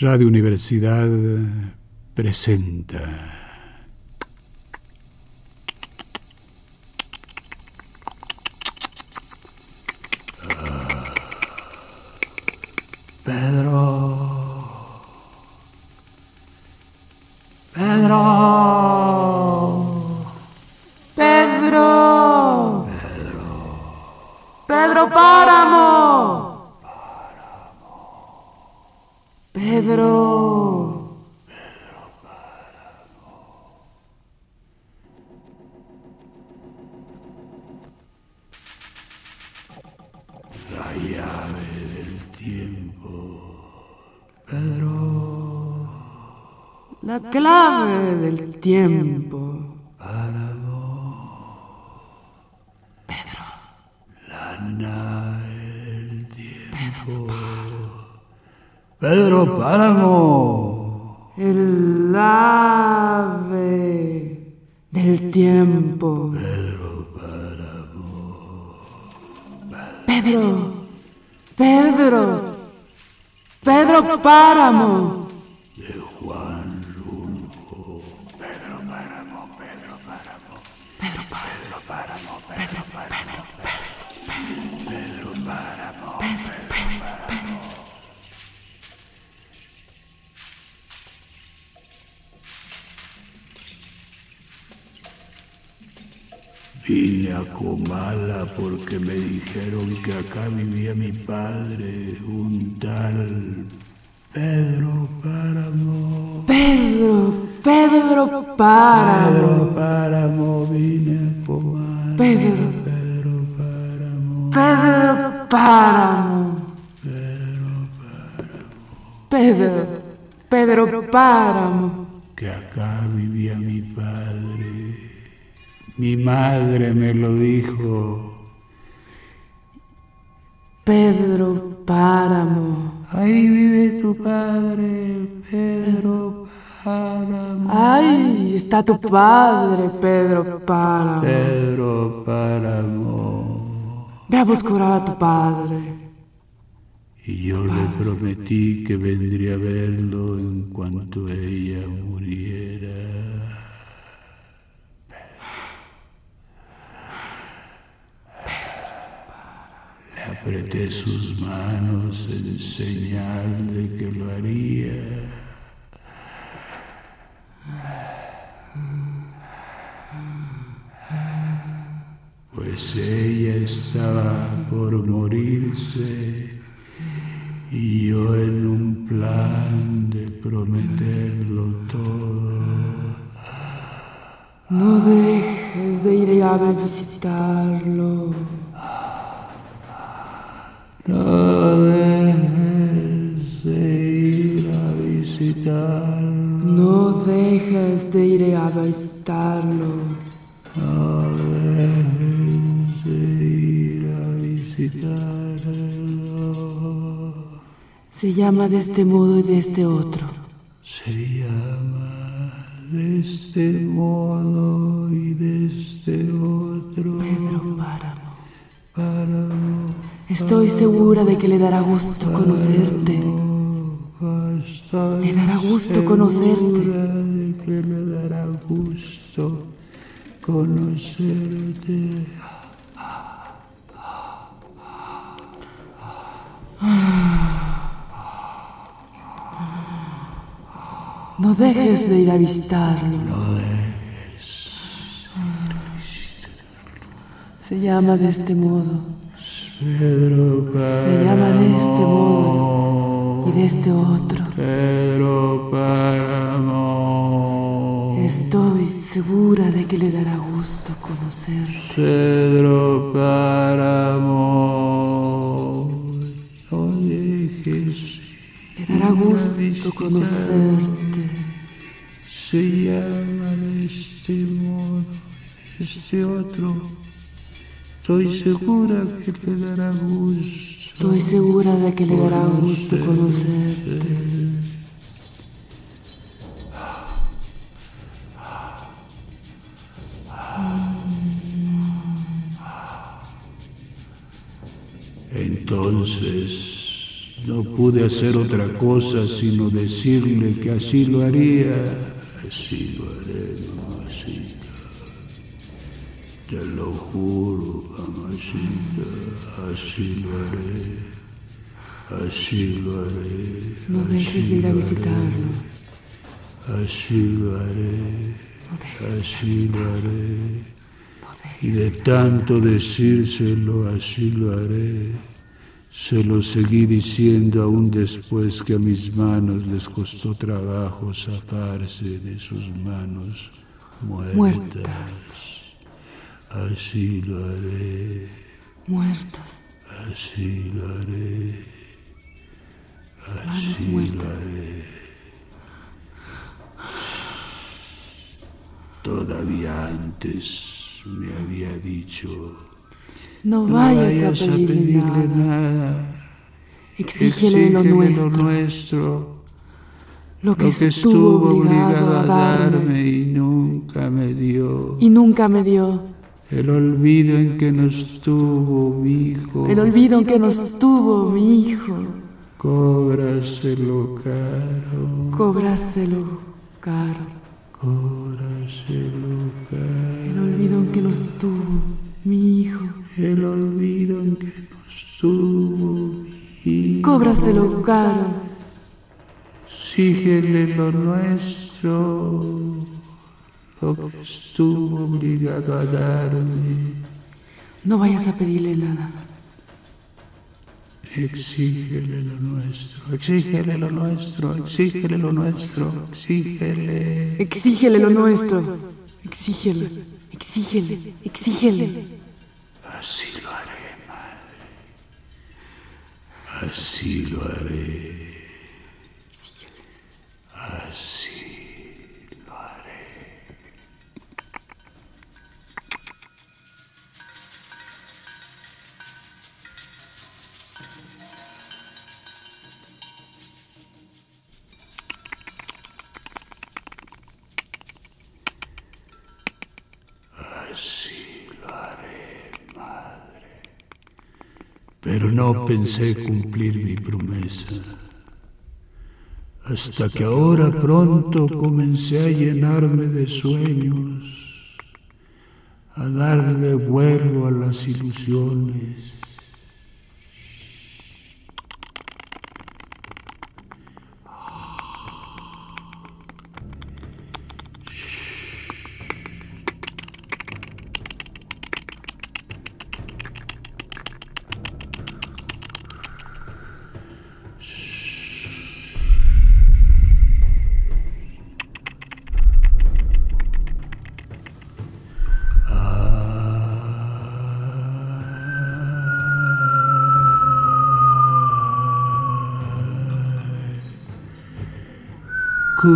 Radio Universidad presenta. Tiempo. Pedro Páramo. El ave del tiempo. Pedro. Pedro. Pedro Páramo. Vine a Comala porque me dijeron que acá vivía mi padre, un tal Pedro Páramo. Pedro. Pedro Páramo. Pedro Páramo, vine a Comala. Pedro. Pedro Páramo. Pedro Páramo. Pedro. Pedro Páramo. que acá vivía mi padre. Mi madre me lo dijo. Pedro Páramo. Ahí vive tu padre, Pedro Páramo. Ay, está tu padre, Pedro Páramo. Pedro Páramo. Ve a buscar a tu padre. Y yo le prometí que vendría a verlo en cuanto ella muriera. Le apreté sus manos en señal de que lo haría. Pues ella estaba por morirse y yo en un plan de prometerlo todo. No dejes de ir a visitarlo. Visitarlo. De ir a visitarlo. Se llama de este modo y de este otro. Se llama de este modo y de este otro. Pedro Páramo. Páramo. Estoy segura de que le dará gusto conocerte. Le dará gusto conocerte. segura de que le dará gusto conocerte. No dejes de ir a visitarlo. Se llama de este modo. Se llama de este modo de este otro. Pedro Páramo. Estoy segura de que le dará gusto conocerte. Pedro Páramo. No dejes Le dará gusto conocerte. Se llama de este modo, este otro. Estoy segura que le dará gusto. Estoy segura de que le dará gusto conocerte. Entonces no pude hacer otra cosa sino decirle que así lo haría. Así lo haré, mamacita. Te lo juro, mamacita. Así lo haré. Así lo haré. No dejes de ir a visitarlo. Así lo haré. Así lo haré. Y de tanto decírselo, así lo haré. Se lo seguí diciendo aún después que a mis manos les costó trabajo zafarse de sus manos muertas. Muertas. Así lo haré, Muertos. así lo haré, así lo haré. Todavía antes me había dicho No No vayas a pedirle nada. nada. Exígele lo nuestro. nuestro, Lo que lo que estuvo obligado a darme. darme y nunca me dio. Y nunca me dio. El olvido en que nos tuvo mi hijo, El olvido en que nos tuvo mi hijo. cóbraselo caro, Cobráselo caro. cóbraselo caro. El olvido en que nos tuvo mi hijo. El olvido en que nos tuvo mi hijo. Cóbraselo caro. Síguele lo nuestro, estuvo obligado a darme. No vayas a pedirle nada. Exígele lo nuestro, exígele lo nuestro, exígele lo nuestro, exígele. Exígele lo nuestro. Exígele. Exígele. Exígele. Así lo haré, madre. Así lo haré. Así Así lo haré, madre. Pero no pensé cumplir mi promesa. Hasta que ahora pronto comencé a llenarme de sueños, a darle vuelo a las ilusiones. A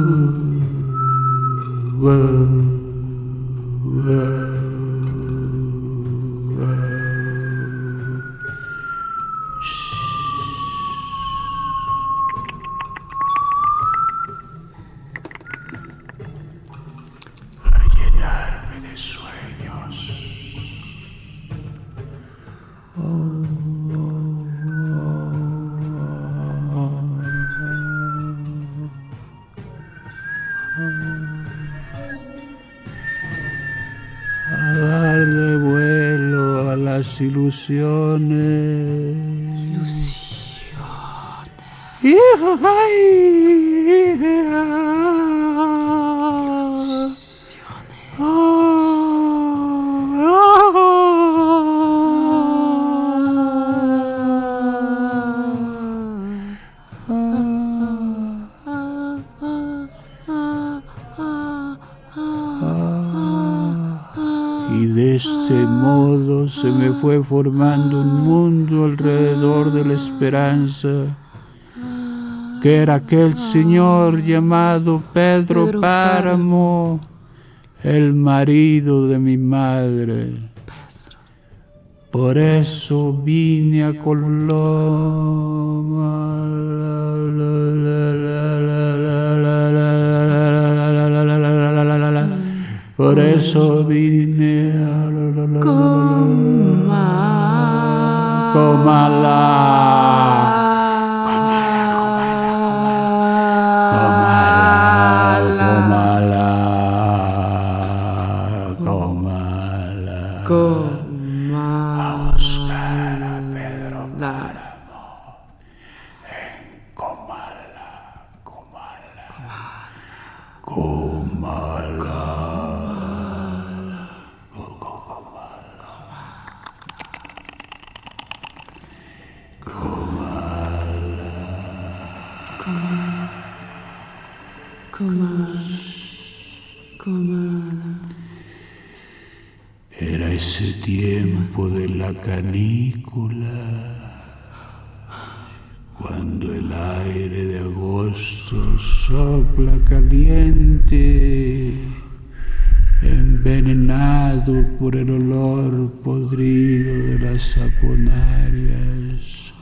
fue formando un mundo alrededor de la esperanza, que era aquel señor llamado Pedro, Pedro Páramo, el marido de mi madre. Por eso vine a Coloma. Por eso vine a Coma. Comala. primárias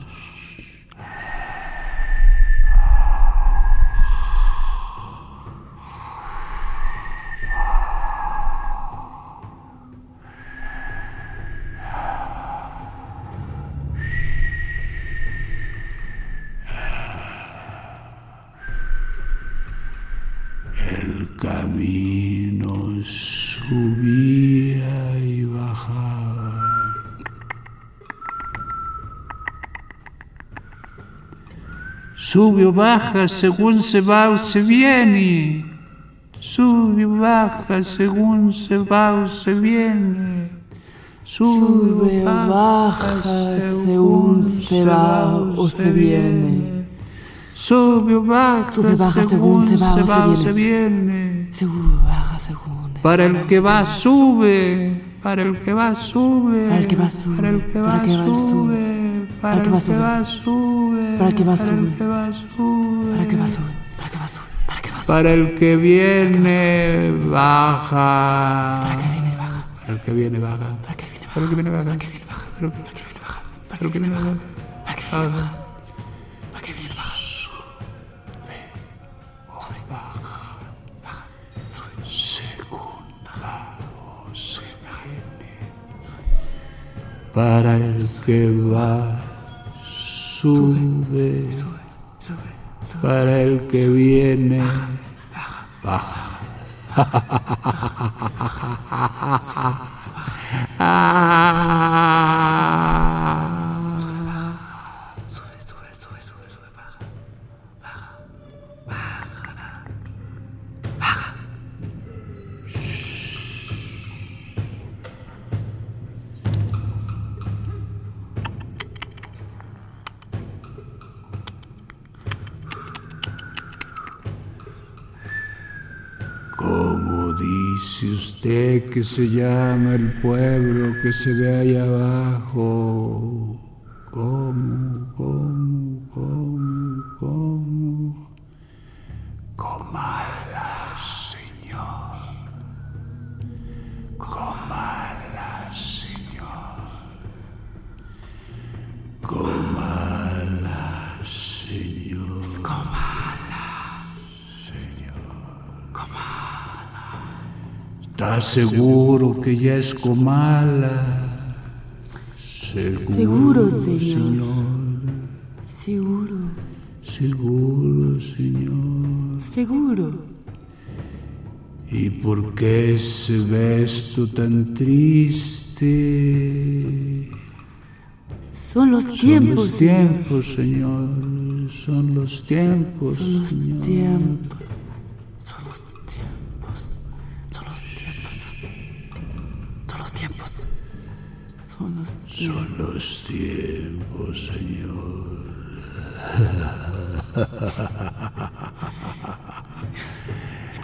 Sube o baja según se va o se viene. Sube o baja según se va o se viene. Sube o baja según se va o se viene. Sube o baja, Sube, baja según, se va se o se va o viene. se viene. Sube, baja según. Para el que va sube, para el que va sube, Para el que va sube, para el que va sube, para el que va sube, Para el que va para sube. el que va sube, Para que va sube. Para que va sube. Para que va sube. para el que viene baja, Para que vienes baja. para el que viene baja, Para que viene baja. para el que viene baja, Para que viene baja. para el que viene baja. Para que que viene baja, baja. Para que viene baja. Para que viene baja. segunda o se viene. Para el que va sube, Sube. Sube. Para el que viene baja. Sube, usted que se llama el pueblo que se ve allá abajo? Seguro que ya es Comala? Seguro, señor. Seguro. Seguro, señor. Seguro. ¿Y por qué ese vesto tan triste? Son los Son tiempos. los tiempos, Señor. Son los tiempos. Son los Señor. tiempos. Son los tiempos. Son los tiempos, Señor.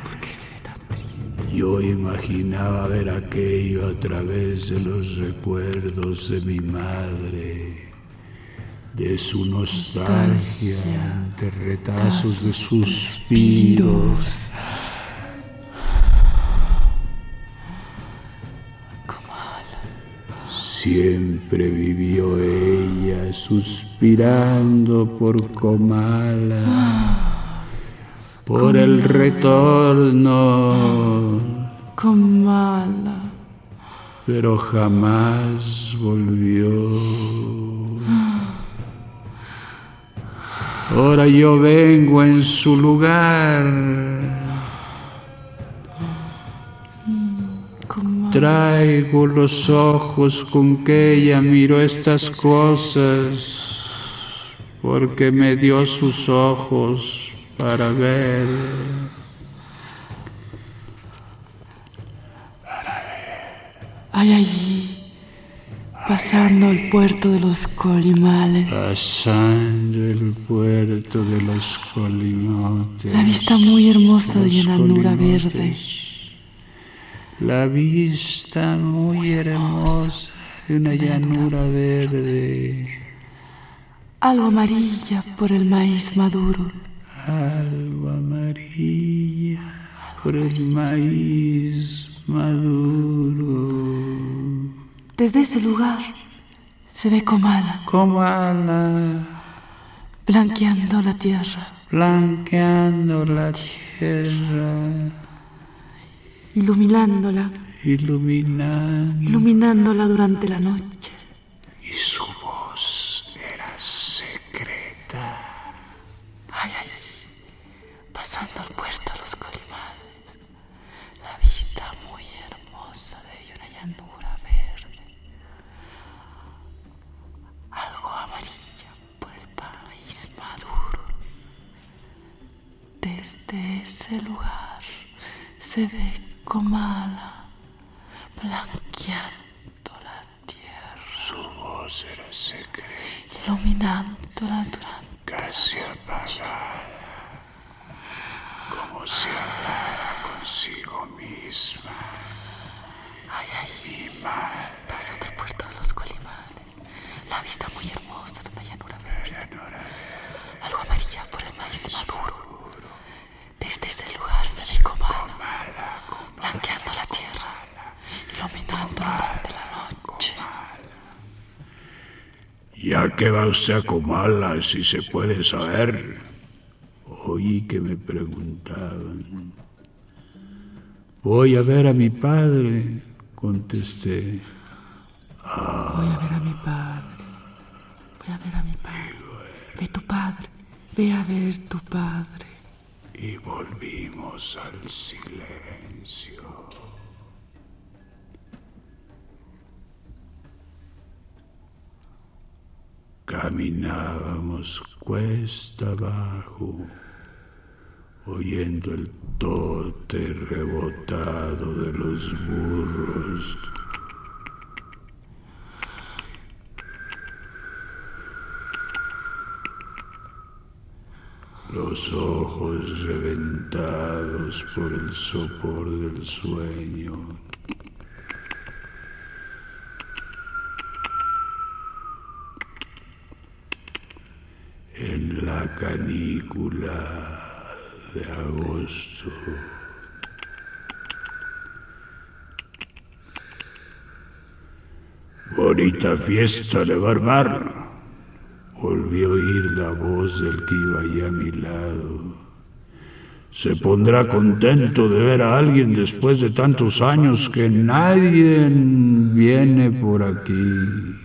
¿Por qué se ve tan triste? Yo imaginaba ver aquello a través de los recuerdos de mi madre, de su nostalgia, de retazos de suspiros. Siempre vivió ella suspirando por Comala, por el retorno Comala. pero jamás volvió. Ahora yo vengo en su lugar, traigo los ojos con que ella miró estas cosas, porque me dio sus ojos para ver. Hay allí. Pasando el puerto de los colimales. Pasando el puerto de los colimotes. La vista muy hermosa de llanura verde. La vista muy hermosa de una llanura verde. Algo amarilla por el maíz maduro. Algo amarilla por el maíz maduro. Desde ese lugar se ve Comala. Comala. Blanqueando la tierra. Blanqueando la tierra. Iluminándola. Iluminando. Iluminándola durante la noche. Y su voz era secreta. Ay, ay. Pasando el puerto de los colimales. La vista muy hermosa de una llanura verde. Algo amarilla por el país maduro. Desde ese lugar se ve Comala blanqueando la tierra, Su voz era secreta, iluminándola durante casi apagada, como si hablara consigo misma. Ay, ay, Mi madre, pasando puerto de los colimales. La vista muy hermosa de una llanura verde. llanura Algo amarilla por el maíz maduro. Desde ese lugar se ve Comala, blanqueando la tierra, iluminándola durante la noche. ¿Ya que va usted a Comala, si se puede saber? Oí que me preguntaban. Voy a ver a mi padre, contesté. Voy a ver a mi padre. Voy a ver a mi padre. Ve tu padre. Ve a ver tu padre. Y volvimos al silencio. Caminábamos cuesta abajo, oyendo el tote rebotado de los burros. Los ojos reventados por el sopor del sueño. En la canícula de agosto. Bonita fiesta de barbar. Volví a oír la voz del que iba ahí a mi lado. Se pondrá contento de ver a alguien después de tantos años que nadie viene por aquí.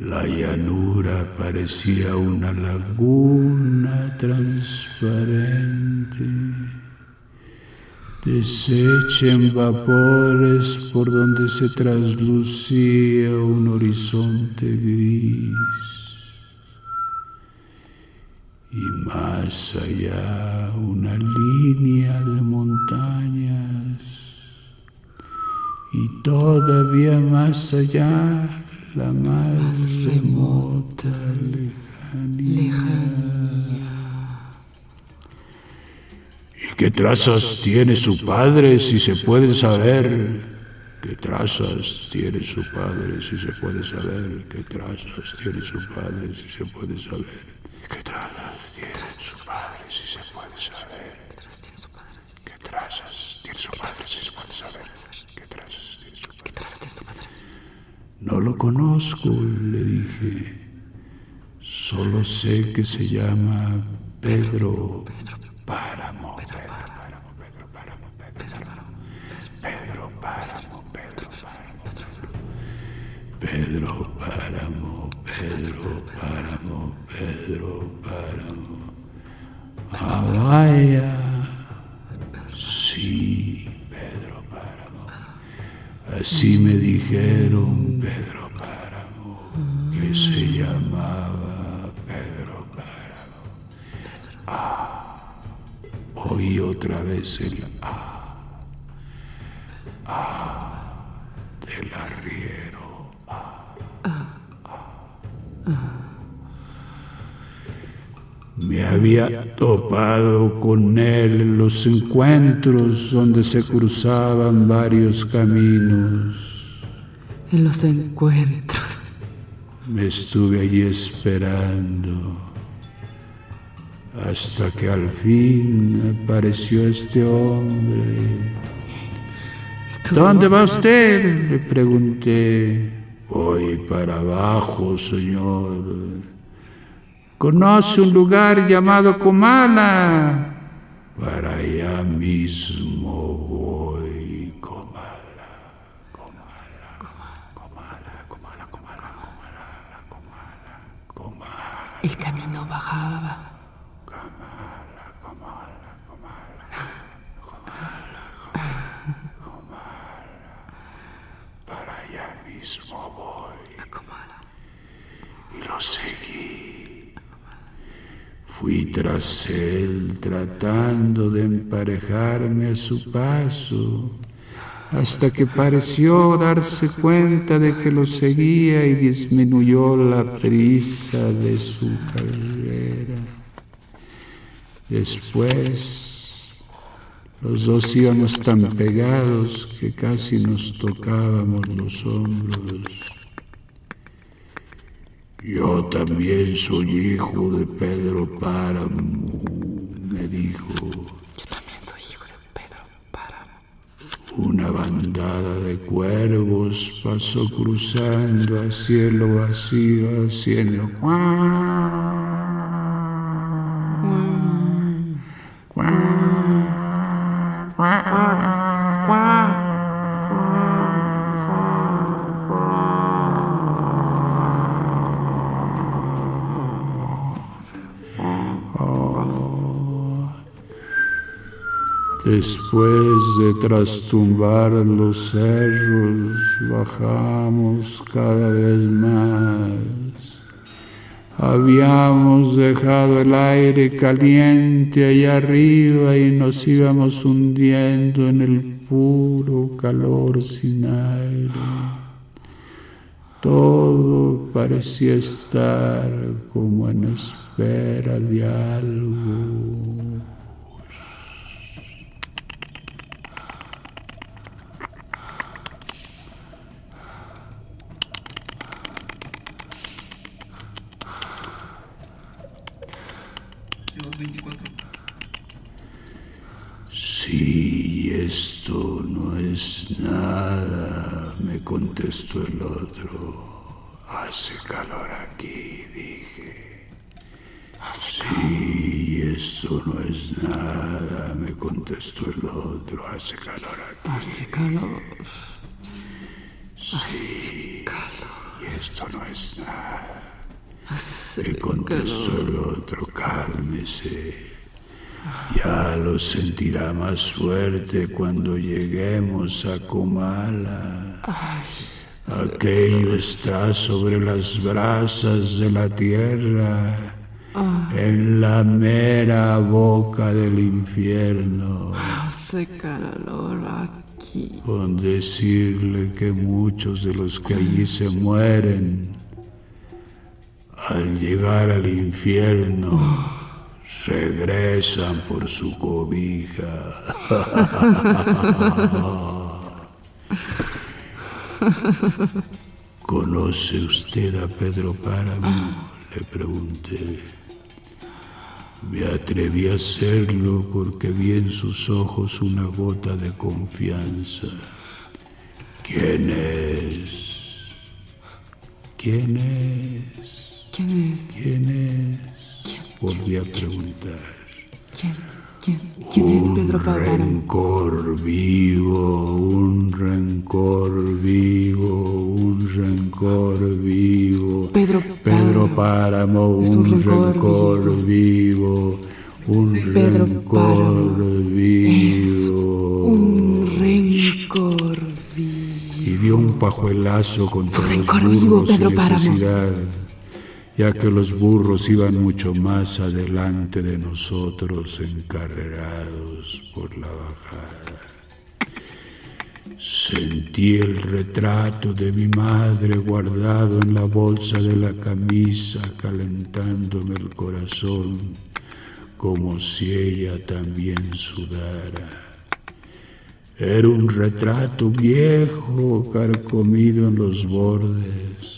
la llanura parecía una laguna transparente deshecha en vapores por donde se traslucía un horizonte gris. Y más allá una línea de montañas. Y todavía más allá la más, remota lejanía. ¿Y qué trazas tiene su padre si se puede saber? ¿Qué trazas tiene su padre si se puede saber? ¿Qué trazas tiene su padre si se puede saber? ¿Qué trazas tiene su padre si se puede saber? ¿Qué trazas tiene su padre si se puede saber? No lo conozco, le dije. Solo sé que se llama Pedro Páramo. Pedro Páramo, Pedro Páramo, Pedro Páramo, Pedro Páramo, Pedro Páramo. Pedro Páramo, Pedro Páramo, Pedro Páramo. Ah, vaya. Sí, Pedro Páramo. Así me dijeron Pedro Páramo, que se llamaba Pedro Páramo. Ah, oí otra vez el ah, ah del arriero. Me había topado con él en los encuentros donde se cruzaban varios caminos. En los encuentros. Me estuve allí esperando hasta que al fin apareció este hombre. ¿Dónde va usted? Le pregunté. Voy para abajo, señor. ¿Conoce un lugar llamado Comala? Para allá mismo voy, Comala. Comala, Comala, Comala, Comala, Comala, Comala, Comala. El camino bajaba. Para allá mismo voy. Y lo seguí. Fui tras él tratando de emparejarme a su paso, hasta que pareció darse cuenta de que lo seguía y disminuyó la prisa de su carrera. Después, los dos íbamos tan pegados que casi nos tocábamos los hombros. Yo también soy hijo de Pedro Páramo, me dijo. Yo también soy hijo de Pedro Páramo. Bandada de cuervos pasó cruzando a cielo vacío, haciendo Después de trastumbar los cerros, bajamos cada vez más. Habíamos dejado el aire caliente allá arriba y nos íbamos hundiendo en el puro calor sin aire. Todo parecía estar como en espera de algo. Sí, esto no es nada, me contestó el otro. Hace calor aquí, dije. Sí, esto no es nada, me contestó el otro. Hace calor aquí. Hace calor. Sí, y esto no es nada. Hace Me contestó el otro, cálmese. Ya lo sentirá más fuerte cuando lleguemos a Comala. Aquello está sobre las brasas de la tierra, en la mera boca del infierno. Hace calor aquí. Con decirle que muchos de los que allí se mueren, al llegar al infierno, regresan por su cobija. ¿Conoce usted a Pedro Páramo? Le pregunté. Me atreví a hacerlo porque vi en sus ojos una gota de confianza. ¿Quién es? ¿Quién es? ¿Quién es? ¿Quién es? Volví a preguntar. ¿Quién? ¿Quién? ¿Quién es Pedro Un Páramo? rencor vivo, un rencor vivo, un rencor vivo. Pedro Pedro Páramo. Un un rencor rencor vivo, un Pedro rencor Páramo es vivo. un rencor vivo. y dio un pajuelazo contra Su los vivo, Pedro Páramo. necesidad, ya que los burros iban mucho más adelante de nosotros encarrerados por la bajada. Sentí el retrato de mi madre guardado en la bolsa de la camisa, calentándome el corazón, como si ella también sudara. Era un retrato viejo, carcomido en los bordes,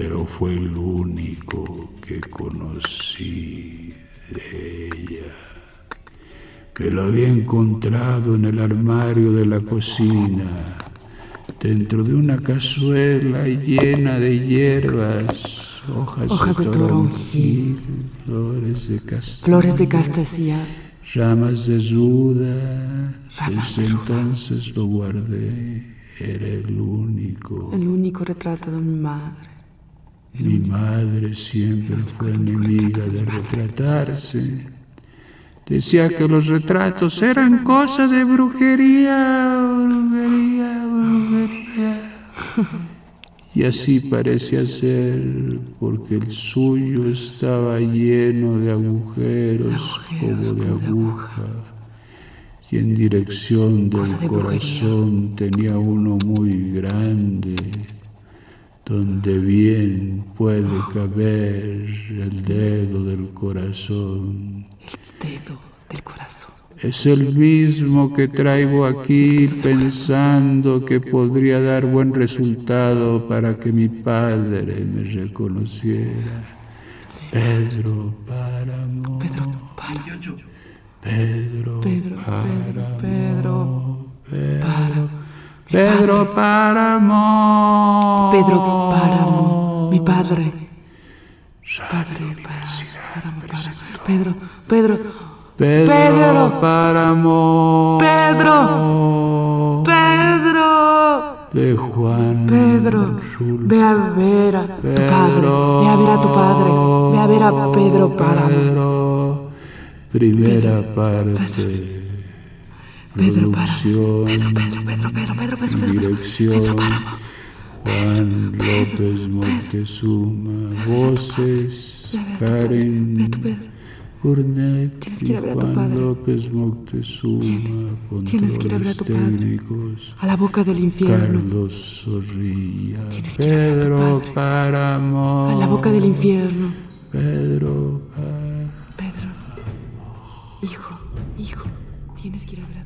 pero fue el único que conocí de ella. Me lo había encontrado en el armario de la cocina, dentro de una cazuela llena de hierbas, hojas, Hojas de toronjil, flores de castaño, Flores de castacia, ramas de ruda. Ramas Desde de ruda. entonces lo guardé, era el único. el único retrato de mi madre. Mi madre siempre fue enemiga de retratarse. Decía que los retratos eran cosa de brujería, brujería, brujería. Y así parecía ser, porque el suyo estaba lleno de agujeros como de aguja. Y en dirección del corazón tenía uno muy grande donde bien puede caber el dedo del corazón. El dedo del corazón. Es el mismo que traigo aquí pensando que podría dar buen resultado para que mi padre me reconociera. Pedro Páramo. Pedro Páramo. Pedro, Pedro, Pedro, Pedro, Páramo. Pedro Páramo. Pedro Páramo, mi padre. Padre, Páramo. Pedro, Pedro, Pedro, Pedro. Páramo. Pedro. Pedro. De Juan. Pedro, ve a ver a tu padre, ve a ver a tu padre, ve a ver a Pedro Páramo. Primera parte. Pedro Páramo. Pedro, Pedro, Pedro, Pedro, Pedro, Pedro, Pedro. Pedro Páramo. Juan López Moctezuma. Voces. Karen. Burnett Tienes que ir a ver a tu Juan padre. López Moctezuma. Tienes que ir a ver a tu padre. A la boca del infierno, Carlos Zorrilla. Tienes que ir a ver a tu Pedro padre. Páramo. a la boca del infierno. Pedro. Pedro, hijo, hijo, tienes que ir a ver.